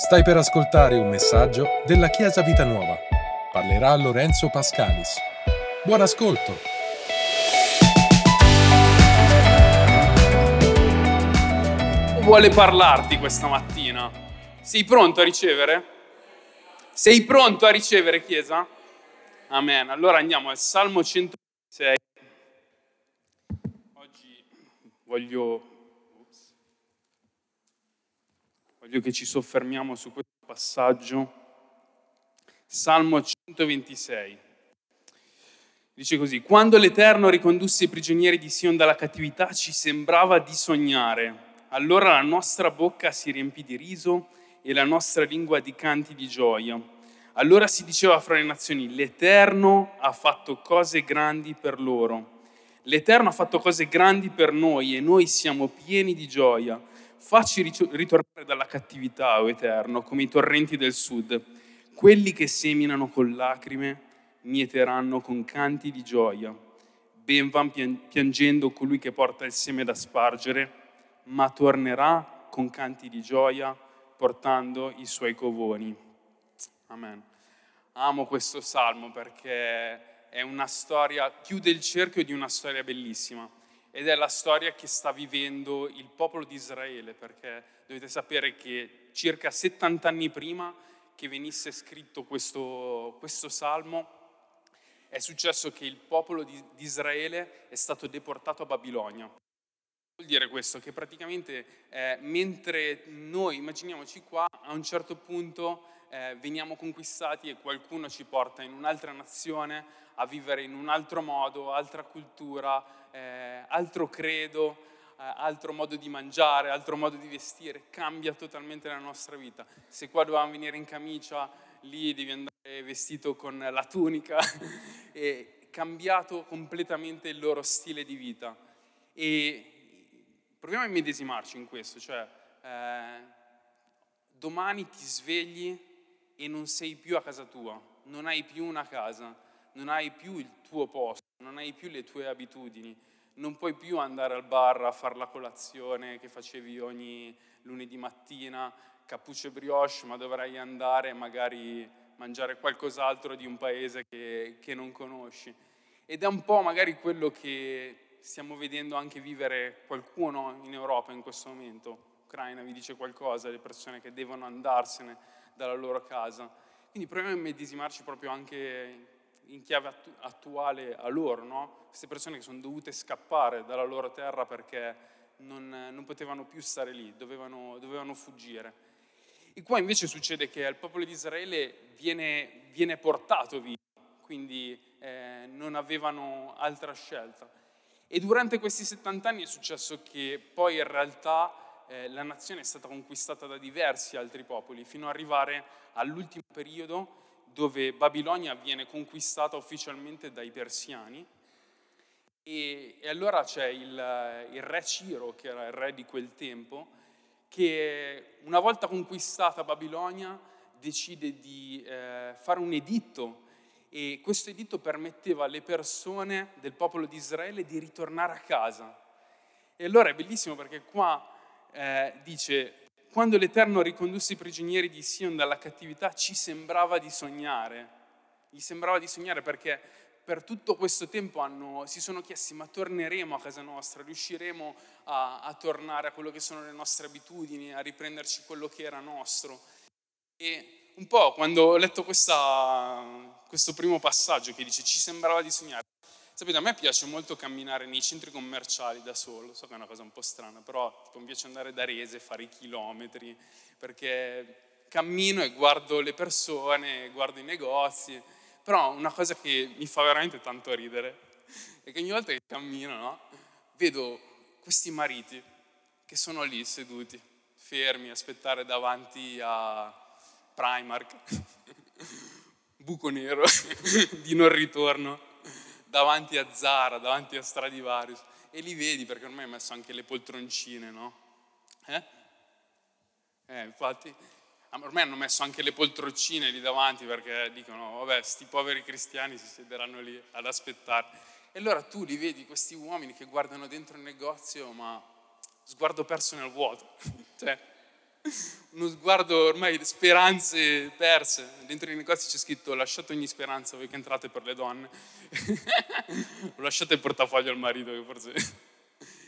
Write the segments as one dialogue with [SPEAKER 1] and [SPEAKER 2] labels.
[SPEAKER 1] Stai per ascoltare un messaggio della Chiesa Vita Nuova. Parlerà Lorenzo Pascalis. Buon ascolto.
[SPEAKER 2] Vuole parlarti questa mattina? Sei pronto a ricevere? Sei pronto a ricevere, Chiesa? Amen. Allora andiamo al Salmo 106. Oggi voglio Voglio che ci soffermiamo su questo passaggio. Salmo 126. Dice così, quando l'Eterno ricondusse i prigionieri di Sion dalla cattività ci sembrava di sognare. Allora la nostra bocca si riempì di riso e la nostra lingua di canti di gioia. Allora si diceva fra le nazioni, l'Eterno ha fatto cose grandi per loro. L'Eterno ha fatto cose grandi per noi e noi siamo pieni di gioia. Facci ritornare dalla cattività, o Eterno, come i torrenti del sud. Quelli che seminano con lacrime mieteranno con canti di gioia. Ben van piangendo colui che porta il seme da spargere, ma tornerà con canti di gioia portando i suoi covoni. Amen. Amo questo salmo perché è una storia, chiude il cerchio di una storia bellissima ed è la storia che sta vivendo il popolo di Israele, perché dovete sapere che circa 70 anni prima che venisse scritto questo, questo salmo, è successo che il popolo di, di Israele è stato deportato a Babilonia. Vuol dire questo? Che praticamente eh, mentre noi, immaginiamoci qua, a un certo punto eh, veniamo conquistati e qualcuno ci porta in un'altra nazione a vivere in un altro modo, altra cultura, eh, altro credo, eh, altro modo di mangiare, altro modo di vestire, cambia totalmente la nostra vita. Se qua dovevamo venire in camicia, lì devi andare vestito con la tunica, è cambiato completamente il loro stile di vita. E proviamo a immedesimarci in questo, cioè eh, domani ti svegli e non sei più a casa tua, non hai più una casa, non hai più il tuo posto, non hai più le tue abitudini, non puoi più andare al bar a fare la colazione che facevi ogni lunedì mattina, cappuccio e brioche, ma dovrai andare magari mangiare qualcos'altro di un paese che, che non conosci. Ed è un po' magari quello che stiamo vedendo anche vivere qualcuno in Europa in questo momento. Ucraina vi dice qualcosa, le persone che devono andarsene dalla loro casa. Quindi proviamo a medesimarci proprio anche in chiave attuale a loro, no? queste persone che sono dovute scappare dalla loro terra perché non, non potevano più stare lì, dovevano, dovevano, fuggire. E qua invece succede che al popolo di Israele viene, viene portato via, quindi eh, non avevano altra scelta. E durante questi 70 anni è successo che poi in realtà eh, la nazione è stata conquistata da diversi altri popoli, fino ad arrivare all'ultimo periodo dove Babilonia viene conquistata ufficialmente dai persiani. E, e allora c'è il, il, re Ciro, che era il re di quel tempo, che una volta conquistata Babilonia decide di eh, fare un editto e questo editto permetteva alle persone del popolo di Israele di ritornare a casa. E allora è bellissimo perché qua eh, dice quando l'Eterno ricondusse i prigionieri di Sion dalla cattività, ci sembrava di sognare. Gli sembrava di sognare perché per tutto questo tempo hanno, si sono chiesti ma torneremo a casa nostra, riusciremo a, a, tornare a quello che sono le nostre abitudini, a riprenderci quello che era nostro. E un po' quando ho letto questa, questo primo passaggio che dice ci sembrava di sognare, Sapete, a me piace molto camminare nei centri commerciali da solo, so che è una cosa un po' strana, però tipo, mi piace andare da Rese, fare i chilometri, perché cammino e guardo le persone, guardo i negozi, però una cosa che mi fa veramente tanto ridere è che ogni volta che cammino, no, vedo questi mariti che sono lì seduti, fermi, aspettare davanti a Primark, buco nero di non ritorno davanti a Zara, davanti a Stradivarius, e li vedi perché ormai hai messo anche le poltroncine, no? Eh? Eh, infatti, ormai hanno messo anche le poltroncine lì davanti perché dicono, vabbè, sti poveri cristiani si siederanno lì ad aspettare. E allora tu li vedi, questi uomini che guardano dentro il negozio, ma sguardo perso nel vuoto. cioè, uno sguardo ormai speranze perse. Dentro i negozi c'è scritto lasciate ogni speranza voi che entrate per le donne. o lasciate il portafoglio al marito che forse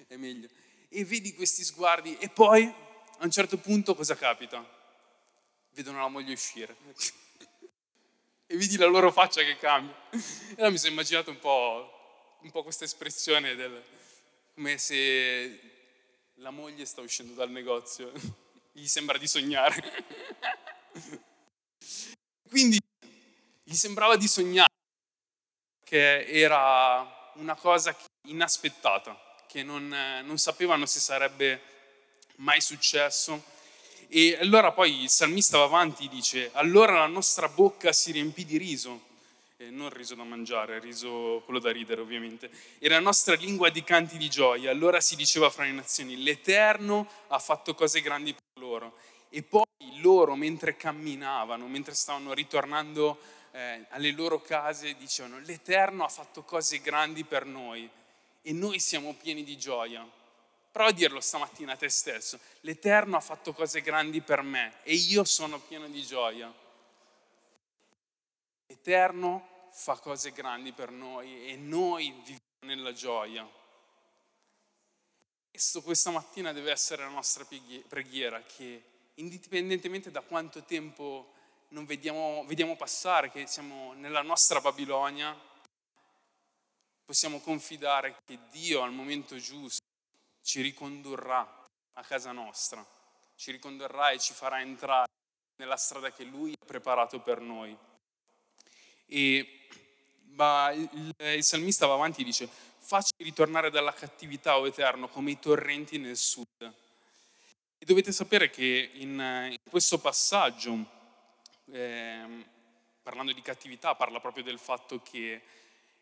[SPEAKER 2] è meglio. E vedi questi sguardi e poi a un certo punto cosa capita? Vedono la moglie uscire. e vedi la loro faccia che cambia. E allora mi sono immaginato un po', un po questa espressione del, come se la moglie sta uscendo dal negozio, gli sembra di sognare. Quindi gli sembrava di sognare, che era una cosa inaspettata, che non, non sapevano se sarebbe mai successo. E allora poi il salmista va avanti e dice, allora la nostra bocca si riempì di riso eh, non riso da mangiare, riso quello da ridere ovviamente, e la nostra lingua di canti di gioia. Allora si diceva fra le nazioni, l'Eterno ha fatto cose grandi per loro. E poi loro, mentre camminavano, mentre stavano ritornando eh, alle loro case, dicevano, l'Eterno ha fatto cose grandi per noi e noi siamo pieni di gioia. Prova a dirlo stamattina a te stesso, l'Eterno ha fatto cose grandi per me e io sono pieno di gioia. L'Eterno fa cose grandi per noi e noi viviamo nella gioia. Questo questa mattina deve essere la nostra preghiera, che indipendentemente da quanto tempo non vediamo, vediamo passare, che siamo nella nostra Babilonia, possiamo confidare che Dio al momento giusto ci ricondurrà a casa nostra, ci ricondurrà e ci farà entrare nella strada che Lui ha preparato per noi. E ma il, il salmista va avanti e dice, facci ritornare dalla cattività, o Eterno, come i torrenti nel sud. E dovete sapere che in, in questo passaggio, eh, parlando di cattività, parla proprio del fatto che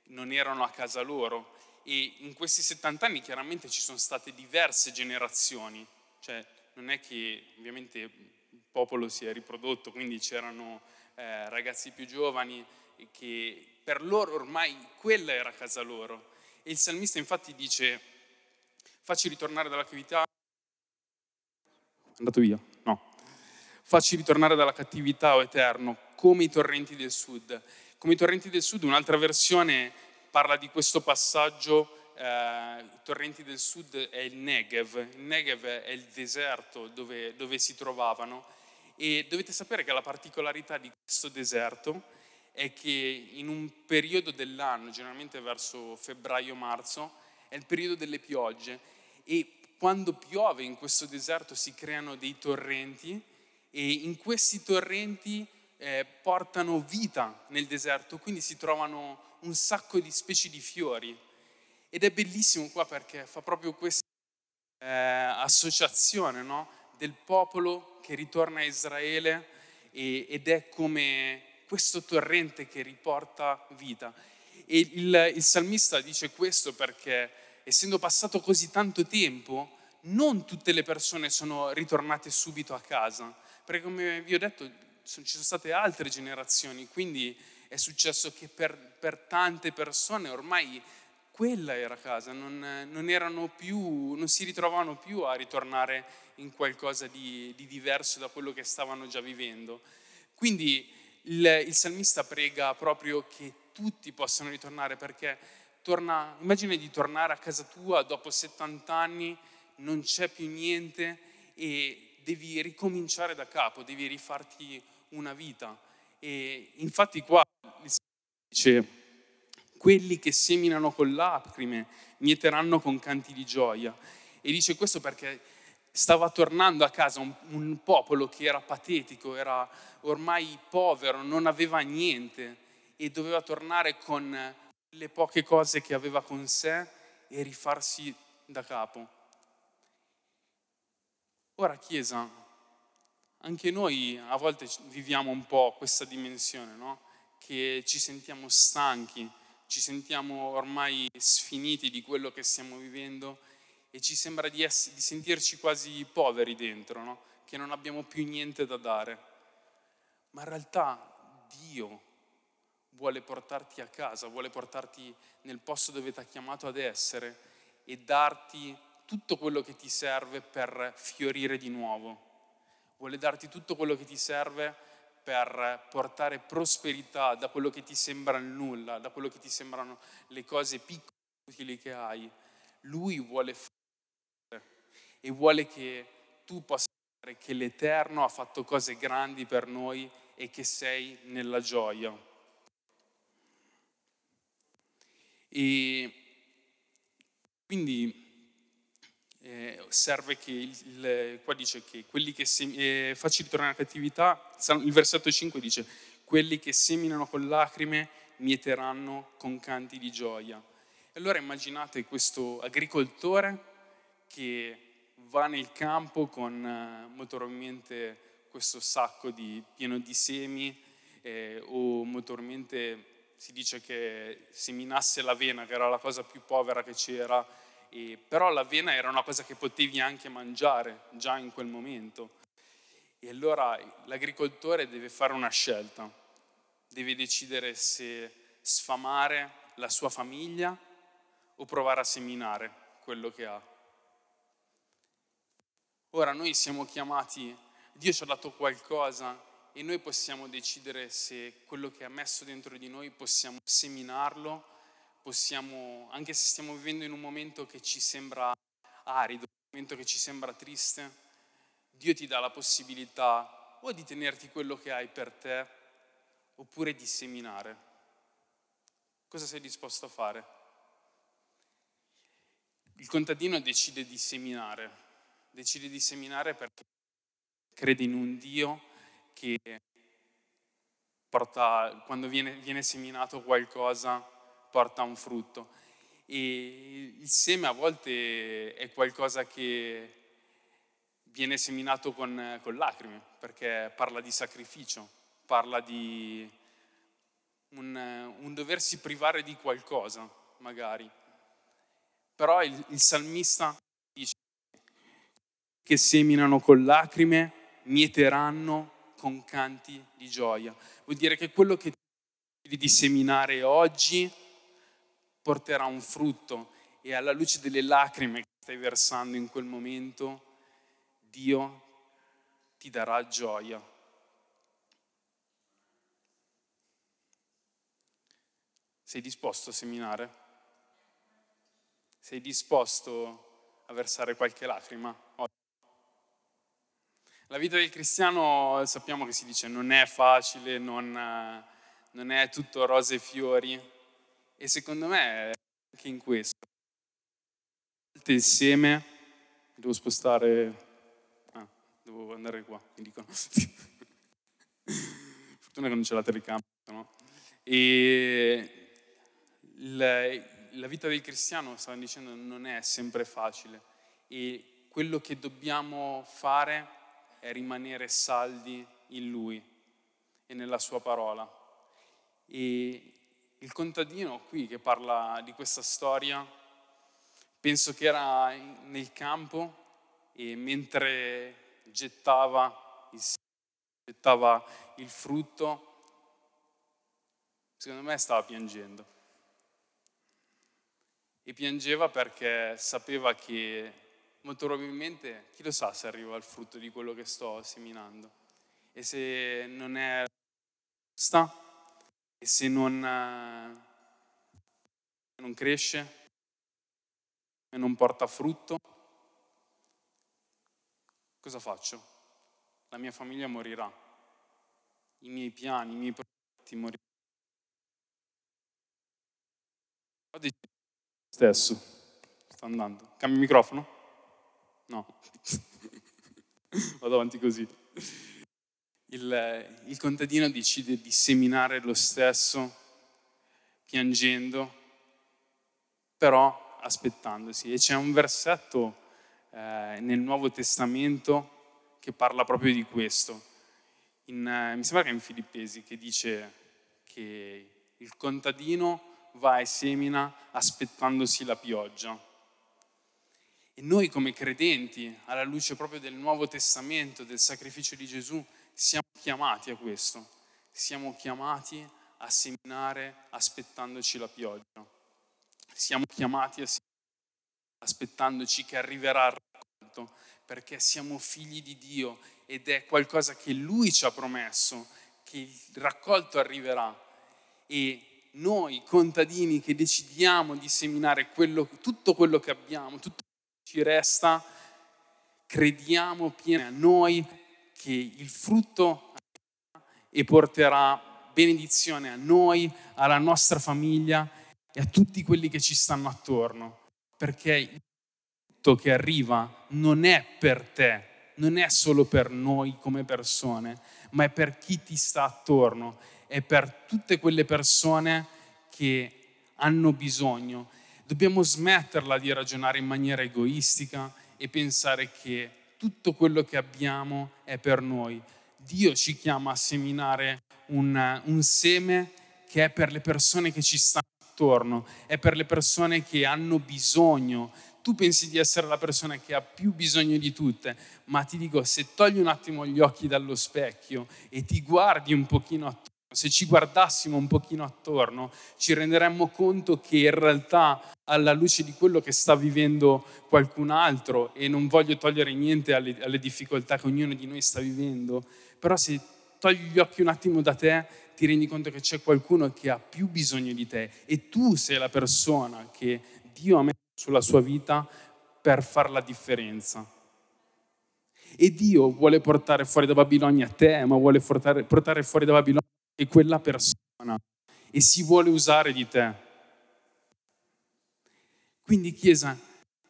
[SPEAKER 2] non erano a casa loro. E in questi 70 anni chiaramente ci sono state diverse generazioni, cioè non è che ovviamente il popolo si è riprodotto, quindi c'erano eh, ragazzi più giovani che per loro ormai quella era casa loro. E il salmista infatti dice, facci ritornare dalla cattività. È andato via? No. Facci ritornare dalla cattività, o eterno, come i torrenti del sud. Come i torrenti del sud, un'altra versione parla di questo passaggio, eh, i torrenti del sud è il Negev. Il Negev è il deserto dove, dove si trovavano. E dovete sapere che la particolarità di questo deserto è che in un periodo dell'anno, generalmente verso febbraio-marzo, è il periodo delle piogge e quando piove in questo deserto si creano dei torrenti e in questi torrenti eh, portano vita nel deserto, quindi si trovano un sacco di specie di fiori. Ed è bellissimo qua perché fa proprio questa eh, associazione no? del popolo che ritorna a Israele e, ed è come questo torrente che riporta vita. E il, il salmista dice questo perché essendo passato così tanto tempo, non tutte le persone sono ritornate subito a casa, perché come vi ho detto ci sono state altre generazioni, quindi è successo che per, per tante persone ormai quella era casa, non, non, più, non, si ritrovavano più a ritornare in qualcosa di, di diverso da quello che stavano già vivendo. Quindi il, il salmista prega proprio che tutti possano ritornare perché torna, immagina di tornare a casa tua dopo 70 anni, non c'è più niente e devi ricominciare da capo, devi rifarti una vita. E infatti qua il dice, quelli che seminano con lacrime mieteranno con canti di gioia. E dice questo perché stava tornando a casa un, un, popolo che era patetico, era ormai povero, non aveva niente e doveva tornare con le poche cose che aveva con sé e rifarsi da capo. Ora Chiesa, anche noi a volte viviamo un po' questa dimensione, no? che ci sentiamo stanchi, ci sentiamo ormai sfiniti di quello che stiamo vivendo e ci sembra di, essere, di sentirci quasi poveri dentro, no? che non abbiamo più niente da dare. Ma in realtà Dio vuole portarti a casa, vuole portarti nel posto dove ti ha chiamato ad essere e darti tutto quello che ti serve per fiorire di nuovo. vuole darti tutto quello che ti serve per portare prosperità da quello che ti sembra nulla, da quello che ti sembrano le cose piccole che hai. Lui vuole fare e vuole che tu possa sapere che l'Eterno ha fatto cose grandi per noi e che sei nella gioia. E quindi eh, serve che, il, qua dice che quelli che sem- eh, facci ritornare alla cattività, il versetto 5 dice, quelli che seminano con lacrime mieteranno con canti di gioia. E allora immaginate questo agricoltore che va nel campo con eh, molto probabilmente questo sacco di, pieno di semi eh, o molto probabilmente si dice che seminasse l'avena, che era la cosa più povera che c'era, e, però l'avena era una cosa che potevi anche mangiare già in quel momento. E allora l'agricoltore deve fare una scelta, deve decidere se sfamare la sua famiglia o provare a seminare quello che ha. Ora noi siamo chiamati, Dio ci ha dato qualcosa e noi possiamo decidere se quello che ha messo dentro di noi possiamo seminarlo possiamo, anche se stiamo vivendo in un momento che ci sembra arido, un momento che ci sembra triste, Dio ti dà la possibilità o di tenerti quello che hai per te oppure di seminare. Cosa sei disposto a fare? Il contadino decide di seminare, decide di seminare perché crede in un Dio che porta, quando viene, viene seminato qualcosa, porta un frutto. E il seme a volte è qualcosa che viene seminato con, con lacrime, perché parla di sacrificio, parla di un, un, doversi privare di qualcosa, magari. Però il, il salmista che seminano con lacrime, mieteranno con canti di gioia. Vuol dire che quello che devi di seminare oggi porterà un frutto e alla luce delle lacrime che stai versando in quel momento, Dio ti darà gioia. Sei disposto a seminare? Sei disposto a versare qualche lacrima? La vita del cristiano sappiamo che si dice non è facile, non, non è tutto rose e fiori, e secondo me anche in questo, il seme, devo spostare, ah, devo andare qua, mi dicono. Fortuna che non c'è la telecamera, no? E la, la vita del cristiano, stavano dicendo, non è sempre facile e quello che dobbiamo fare è rimanere saldi in Lui e nella Sua parola. E il contadino qui che parla di questa storia, penso che era nel campo e mentre gettava il, gettava il frutto, secondo me stava piangendo. E piangeva perché sapeva che molto probabilmente, chi lo sa se arriva al frutto di quello che sto seminando. E se non è sta, e se non, eh, non cresce e non porta frutto, cosa faccio? La mia famiglia morirà, i miei piani, i miei progetti moriranno. Oggi stesso, sta andando. Cambio microfono? No. Vado avanti così il, il contadino decide di seminare lo stesso, piangendo, però aspettandosi. E c'è un versetto eh, nel Nuovo Testamento che parla proprio di questo. In, eh, mi sembra che è in Filippesi che dice che il contadino va e semina aspettandosi la pioggia. E noi come credenti, alla luce proprio del Nuovo Testamento, del sacrificio di Gesù, siamo chiamati a questo, siamo chiamati a seminare aspettandoci la pioggia, siamo chiamati a seminare aspettandoci che arriverà il raccolto, perché siamo figli di Dio ed è qualcosa che Lui ci ha promesso, che il raccolto arriverà. E noi contadini che decidiamo di seminare quello, tutto quello che abbiamo, tutto ci resta, crediamo pieno a noi che il frutto e porterà benedizione a noi, alla nostra famiglia e a tutti quelli che ci stanno attorno, perché il frutto che arriva non è per te, non è solo per noi come persone, ma è per chi ti sta attorno, è per tutte quelle persone che hanno bisogno. Dobbiamo smetterla di ragionare in maniera egoistica e pensare che tutto quello che abbiamo è per noi. Dio ci chiama a seminare un, un seme che è per le persone che ci stanno attorno, è per le persone che hanno bisogno. Tu pensi di essere la persona che ha più bisogno di tutte, ma ti dico, se togli un attimo gli occhi dallo specchio e ti guardi un pochino attorno, se ci guardassimo un pochino attorno, ci renderemmo conto che in realtà alla luce di quello che sta vivendo qualcun altro, e non voglio togliere niente alle, alle difficoltà che ognuno di noi sta vivendo, però se togli gli occhi un attimo da te, ti rendi conto che c'è qualcuno che ha più bisogno di te e tu sei la persona che Dio ha messo sulla sua vita per fare la differenza. E Dio vuole portare fuori da Babilonia te, ma vuole portare, portare fuori da Babilonia e quella persona e si vuole usare di te. Quindi Chiesa,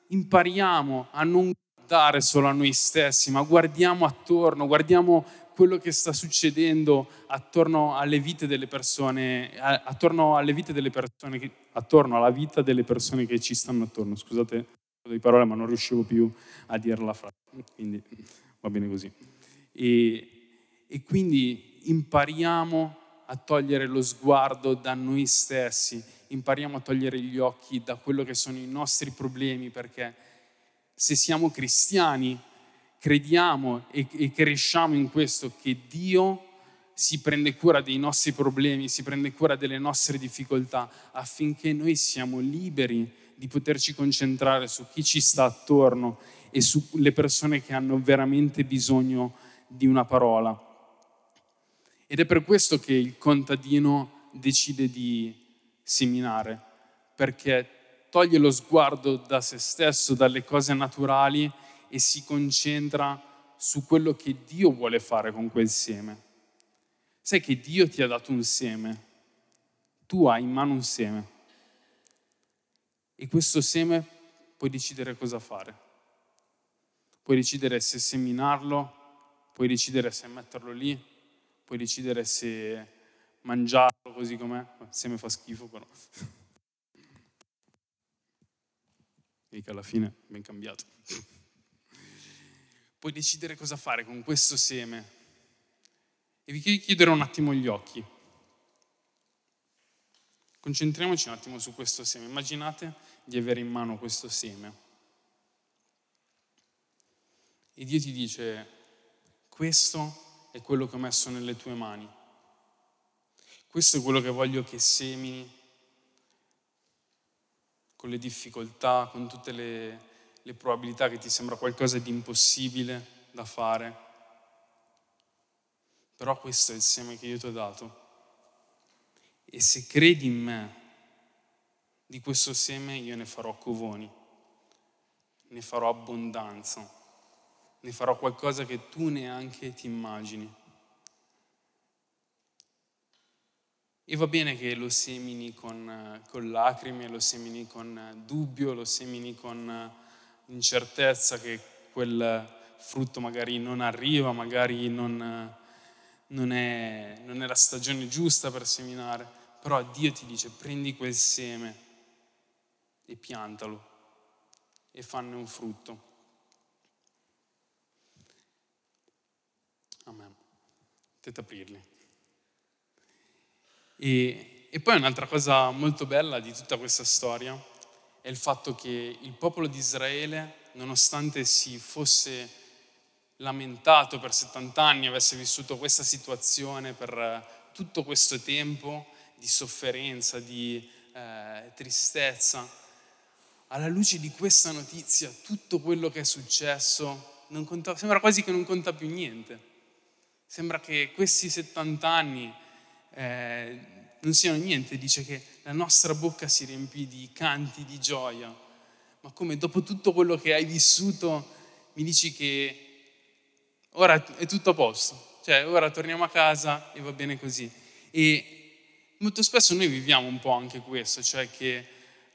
[SPEAKER 2] impariamo a non guardare solo a noi stessi, ma guardiamo attorno, guardiamo quello che sta succedendo attorno alle vite delle persone, attorno alle vite delle persone, che, attorno alla vita delle persone che ci stanno attorno. Scusate di parole, ma non riuscivo più a dire la frase, quindi va bene così. E, e quindi impariamo a togliere lo sguardo da noi stessi, impariamo a togliere gli occhi da quello che sono i nostri problemi, perché se siamo cristiani crediamo e, e cresciamo in questo che Dio si prende cura dei nostri problemi, si prende cura delle nostre difficoltà affinché noi siamo liberi di poterci concentrare su chi ci sta attorno e sulle persone che hanno veramente bisogno di una parola. Ed è per questo che il contadino decide di seminare, perché toglie lo sguardo da se stesso, dalle cose naturali e si concentra su quello che Dio vuole fare con quel seme. Sai che Dio ti ha dato un seme, tu hai in mano un seme e questo seme puoi decidere cosa fare. Puoi decidere se seminarlo, puoi decidere se metterlo lì, puoi decidere se mangiarlo così com'è, se mi fa schifo però. E che alla fine ben cambiato. Puoi decidere cosa fare con questo seme. E vi chiuderò un attimo gli occhi. Concentriamoci un attimo su questo seme. Immaginate di avere in mano questo seme. E Dio ti dice, questo è quello che ho messo nelle tue mani. Questo è quello che voglio che semini con le difficoltà, con tutte le, le probabilità che ti sembra qualcosa di impossibile da fare. Però questo è il seme che io ti ho dato. E se credi in me, di questo seme io ne farò covoni, ne farò abbondanza ne farò qualcosa che tu neanche ti immagini. E va bene che lo semini con, con lacrime, lo semini con dubbio, lo semini con incertezza che quel frutto magari non arriva, magari non, non, è, non è la stagione giusta per seminare, però Dio ti dice prendi quel seme e piantalo e fanne un frutto. Amen. Potete aprirli. E, e poi un'altra cosa molto bella di tutta questa storia è il fatto che il popolo di Israele, nonostante si fosse lamentato per 70 anni, avesse vissuto questa situazione per tutto questo tempo di sofferenza, di eh, tristezza, alla luce di questa notizia, tutto quello che è successo conta, sembra quasi che non conta più niente. Sembra che questi 70 anni eh, non siano niente. Dice che la nostra bocca si riempì di canti di gioia. Ma come dopo tutto quello che hai vissuto mi dici che ora è tutto a posto, cioè ora torniamo a casa e va bene così. E molto spesso noi viviamo un po' anche questo, cioè che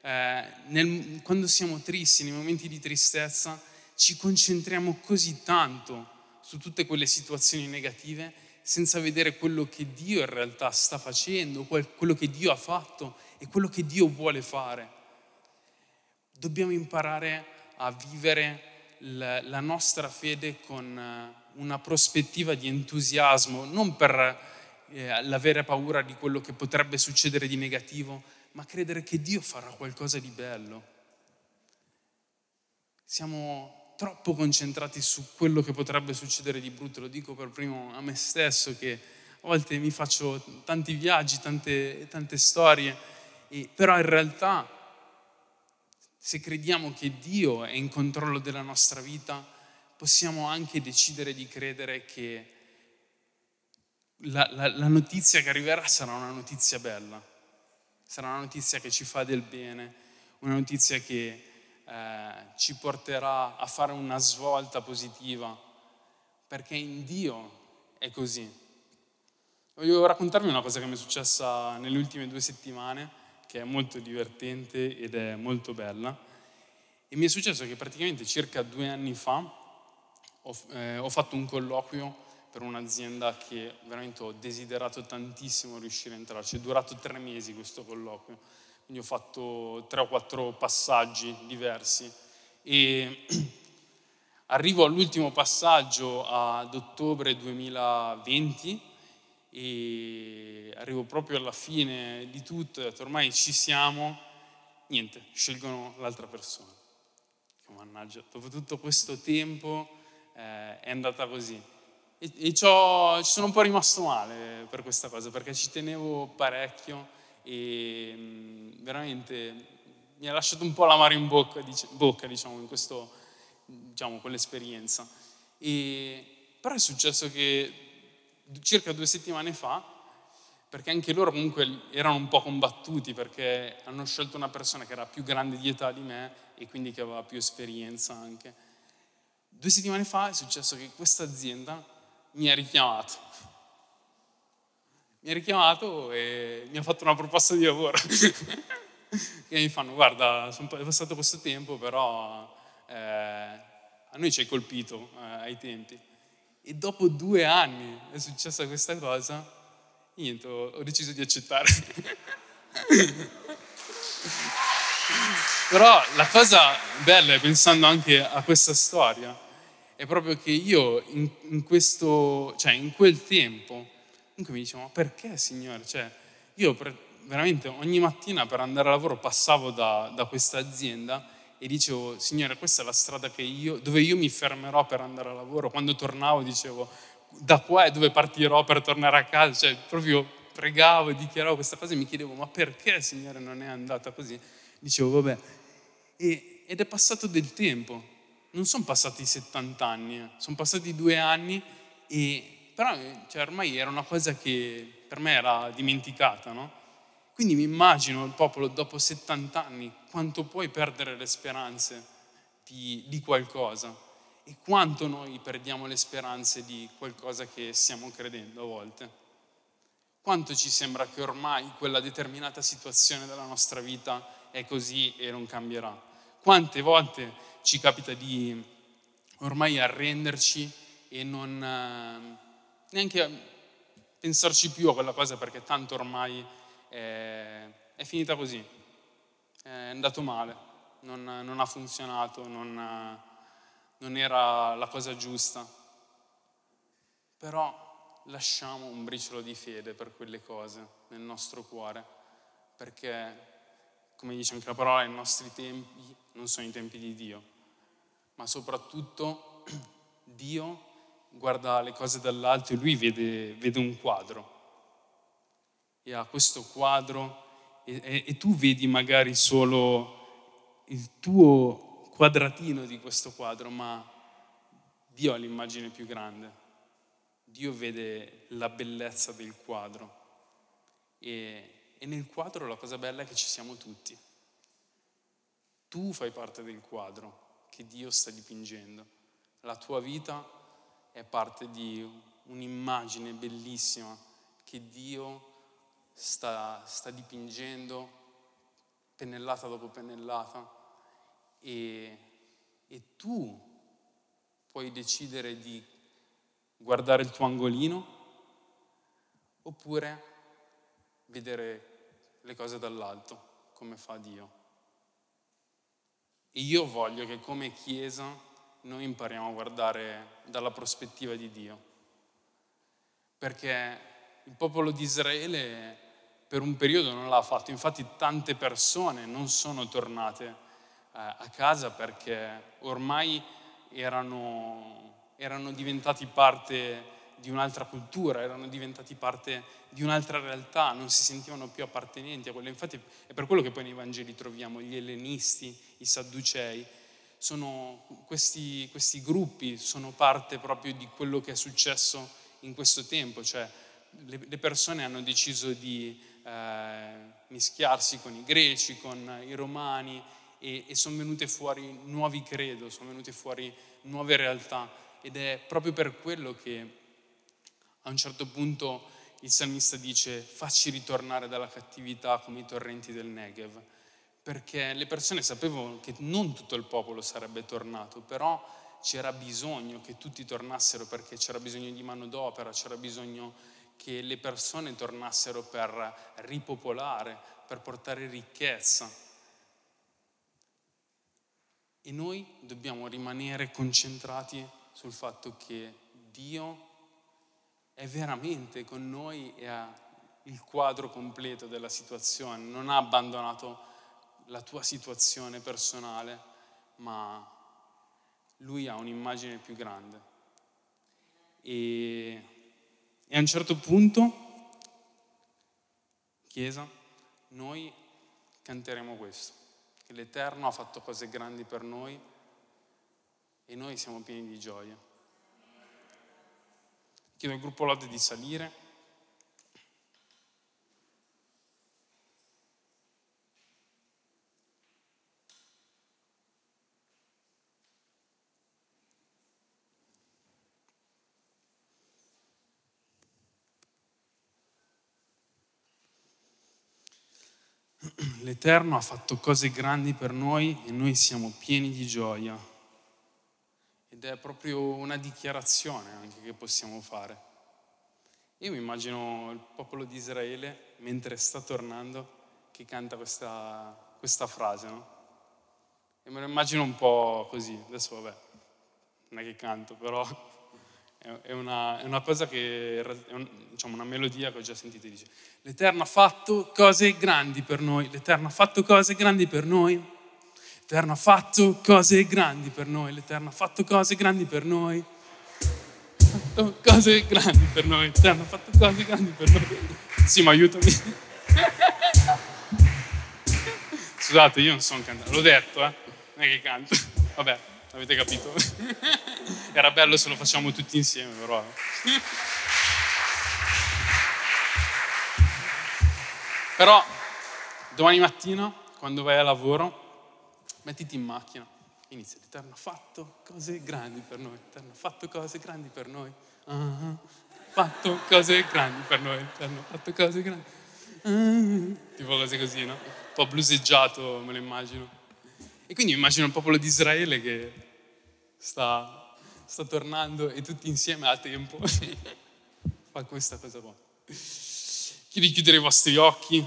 [SPEAKER 2] eh, nel, quando siamo tristi, nei momenti di tristezza, ci concentriamo così tanto su tutte quelle situazioni negative senza vedere quello che Dio in realtà sta facendo, quello che Dio ha fatto e quello che Dio vuole fare. Dobbiamo imparare a vivere la nostra fede con eh, una prospettiva di entusiasmo, non per eh, l'avere paura di quello che potrebbe succedere di negativo, ma credere che Dio farà qualcosa di bello. Siamo troppo concentrati su quello che potrebbe succedere di brutto, lo dico per primo a me stesso che a volte mi faccio tanti viaggi, tante, tante storie, e, però in realtà se crediamo che Dio è in controllo della nostra vita, possiamo anche decidere di credere che la, la, la, notizia che arriverà sarà una notizia bella, sarà una notizia che ci fa del bene, una notizia che eh, ci porterà a fare una svolta positiva, perché in Dio è così. Voglio raccontarvi una cosa che mi è successa nelle ultime due settimane che è molto divertente ed è molto bella. E mi è successo che praticamente circa due anni fa ho, eh, ho fatto un colloquio per un'azienda che veramente ho desiderato tantissimo riuscire a entrarci. È durato tre mesi questo colloquio, quindi ho fatto tre o quattro passaggi diversi. E arrivo all'ultimo passaggio ad ottobre 2020 e arrivo proprio alla fine di tutto, ormai ci siamo, niente, scelgono l'altra persona. Mannaggia, dopo tutto questo tempo eh, è andata così. E, e ci sono un po' rimasto male per questa cosa, perché ci tenevo parecchio e mh, veramente mi ha lasciato un po' l'amaro in bocca, dice, bocca diciamo, in questo, diciamo, quell'esperienza. E, però è successo che circa due settimane fa, perché anche loro comunque erano un po' combattuti perché hanno scelto una persona che era più grande di età di me e quindi che aveva più esperienza anche. Due settimane fa è successo che questa azienda mi ha richiamato. Mi ha richiamato e mi ha fatto una proposta di lavoro. che mi fanno, guarda, è passato questo tempo, però eh, a noi ci hai colpito eh, ai tempi e dopo due anni è successa questa cosa, niente, ho deciso di accettare. Però la cosa bella, pensando anche a questa storia, è proprio che io in, in questo, cioè in quel tempo, comunque mi dicevo, ma perché Signore? Cioè, io per, veramente ogni mattina per andare a lavoro passavo da, da questa azienda e dicevo, Signore, questa è la strada io, dove io mi fermerò per andare a lavoro. Quando tornavo dicevo, da qua è dove partirò per tornare a casa. Cioè, proprio pregavo e dichiaravo questa cosa e mi chiedevo, ma perché, Signore, non è andata così? Dicevo, vabbè. E, ed è passato del tempo. Non sono passati 70 anni, eh. sono passati due anni, e, però cioè, ormai era una cosa che per me era dimenticata, no? Quindi mi immagino il popolo dopo 70 anni quanto puoi perdere le speranze di, di qualcosa e quanto noi perdiamo le speranze di qualcosa che stiamo credendo a volte. Quanto ci sembra che ormai quella determinata situazione della nostra vita è così e non cambierà. Quante volte ci capita di ormai arrenderci e non eh, neanche pensarci più a quella cosa perché tanto ormai è, è finita così, è andato male, non, non ha funzionato, non, non era la cosa giusta. Però lasciamo un briciolo di fede per quelle cose nel nostro cuore, perché, come dice anche la parola, i nostri tempi non sono i tempi di Dio, ma soprattutto Dio guarda le cose dall'alto e lui vede, vede un quadro e ha questo quadro e, e, e tu vedi magari solo il tuo quadratino di questo quadro, ma Dio ha l'immagine più grande. Dio vede la bellezza del quadro e, e nel quadro la cosa bella è che ci siamo tutti. Tu fai parte del quadro che Dio sta dipingendo. La tua vita è parte di un'immagine bellissima che Dio sta, sta dipingendo pennellata dopo pennellata e, e tu puoi decidere di guardare il tuo angolino oppure vedere le cose dall'alto come fa Dio. E io voglio che come Chiesa noi impariamo a guardare dalla prospettiva di Dio, perché il popolo di Israele per un periodo non l'ha fatto, infatti tante persone non sono tornate eh, a casa perché ormai erano, erano diventati parte di un'altra cultura, erano diventati parte di un'altra realtà, non si sentivano più appartenenti a quella. Infatti è per quello che poi nei Vangeli troviamo gli ellenisti, i sadducei, sono questi, questi gruppi sono parte proprio di quello che è successo in questo tempo, cioè le, le persone hanno deciso di eh, mischiarsi con i greci, con i romani e, e sono venute fuori nuovi credo, sono venute fuori nuove realtà ed è proprio per quello che a un certo punto il salmista dice facci ritornare dalla cattività come i torrenti del Negev, perché le persone sapevano che non tutto il popolo sarebbe tornato, però c'era bisogno che tutti tornassero perché c'era bisogno di manodopera, c'era bisogno che le persone tornassero per ripopolare, per portare ricchezza. E noi dobbiamo rimanere concentrati sul fatto che Dio è veramente con noi e ha il quadro completo della situazione, non ha abbandonato la tua situazione personale, ma lui ha un'immagine più grande. E, e a un certo punto, Chiesa, noi canteremo questo che l'Eterno ha fatto cose grandi per noi e noi siamo pieni di gioia. Chiedo al gruppo Lode di salire. L'Eterno ha fatto cose grandi per noi e noi siamo pieni di gioia. Ed è proprio una dichiarazione anche che possiamo fare. Io mi immagino il popolo di Israele mentre sta tornando che canta questa, questa frase, no? E me lo immagino un po' così. Adesso vabbè, non è che canto, però è una, è una cosa che è un, diciamo, una melodia che ho già sentito dice l'Eterno ha fatto cose grandi per noi l'Eterno ha fatto cose grandi per noi l'Eterno ha fatto cose grandi per noi l'Eterno ha fatto cose grandi per noi fatto cose grandi per noi l'Eterno ha fatto cose grandi per noi. Sì ma aiutami. Scusate io non sono cantante l'ho detto eh. Non è che canto. Vabbè avete capito era bello se lo facciamo tutti insieme, però. Però domani mattina, quando vai a lavoro, mettiti in macchina, inizia. L'Eterno ha fatto cose grandi per noi, l'Eterno ha fatto cose grandi per noi. Uh-huh. Fatto cose grandi per noi, l'Eterno ha fatto cose grandi. Uh-huh. Tipo cose così, no? Un po' bluseggiato, me lo immagino. E quindi immagino il popolo di Israele che sta sta tornando e tutti insieme a tempo fa questa cosa qua. Chiedi di chiudere i vostri occhi,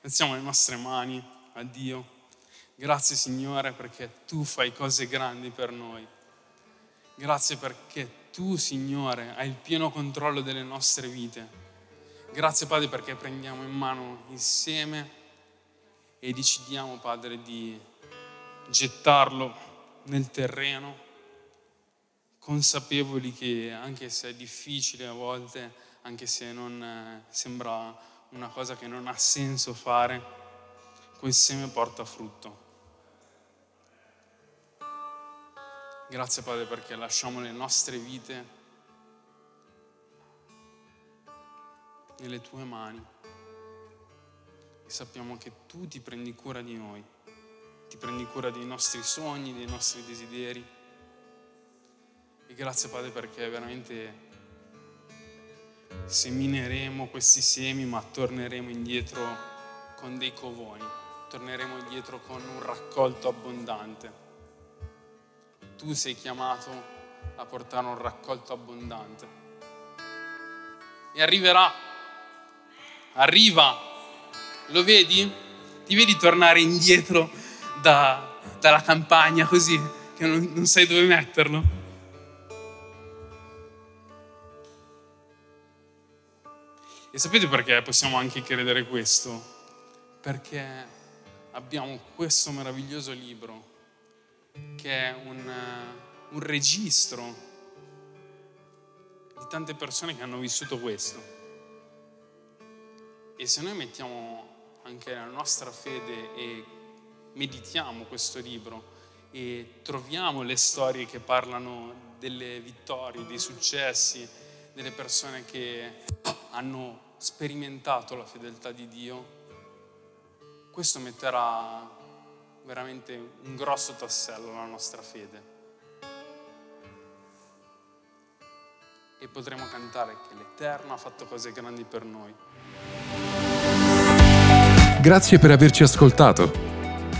[SPEAKER 2] pensiamo le nostre mani a Dio. Grazie Signore perché tu fai cose grandi per noi. Grazie perché tu Signore hai il pieno controllo delle nostre vite. Grazie Padre perché prendiamo in mano il seme e decidiamo Padre di gettarlo nel terreno consapevoli che anche se è difficile a volte, anche se non eh, sembra una cosa che non ha senso fare, quel seme porta frutto. Grazie Padre perché lasciamo le nostre vite nelle tue mani e sappiamo che tu ti prendi cura di noi, ti prendi cura dei nostri sogni, dei nostri desideri. E grazie Padre perché veramente semineremo questi semi ma torneremo indietro con dei covoni, torneremo indietro con un raccolto abbondante tu sei chiamato a portare un raccolto abbondante. E arriverà, arriva, lo vedi? Ti vedi tornare indietro da, dalla campagna così che non, non sai dove metterlo? E sapete perché possiamo anche credere questo? Perché abbiamo questo meraviglioso libro che è un, un registro di tante persone che hanno vissuto questo. E se noi mettiamo anche la nostra fede e meditiamo questo libro e troviamo le storie che parlano delle vittorie, dei successi, delle persone che hanno sperimentato la fedeltà di Dio, questo metterà veramente un grosso tassello alla nostra fede. E potremo cantare che l'Eterno ha fatto cose grandi per noi.
[SPEAKER 1] Grazie per averci ascoltato.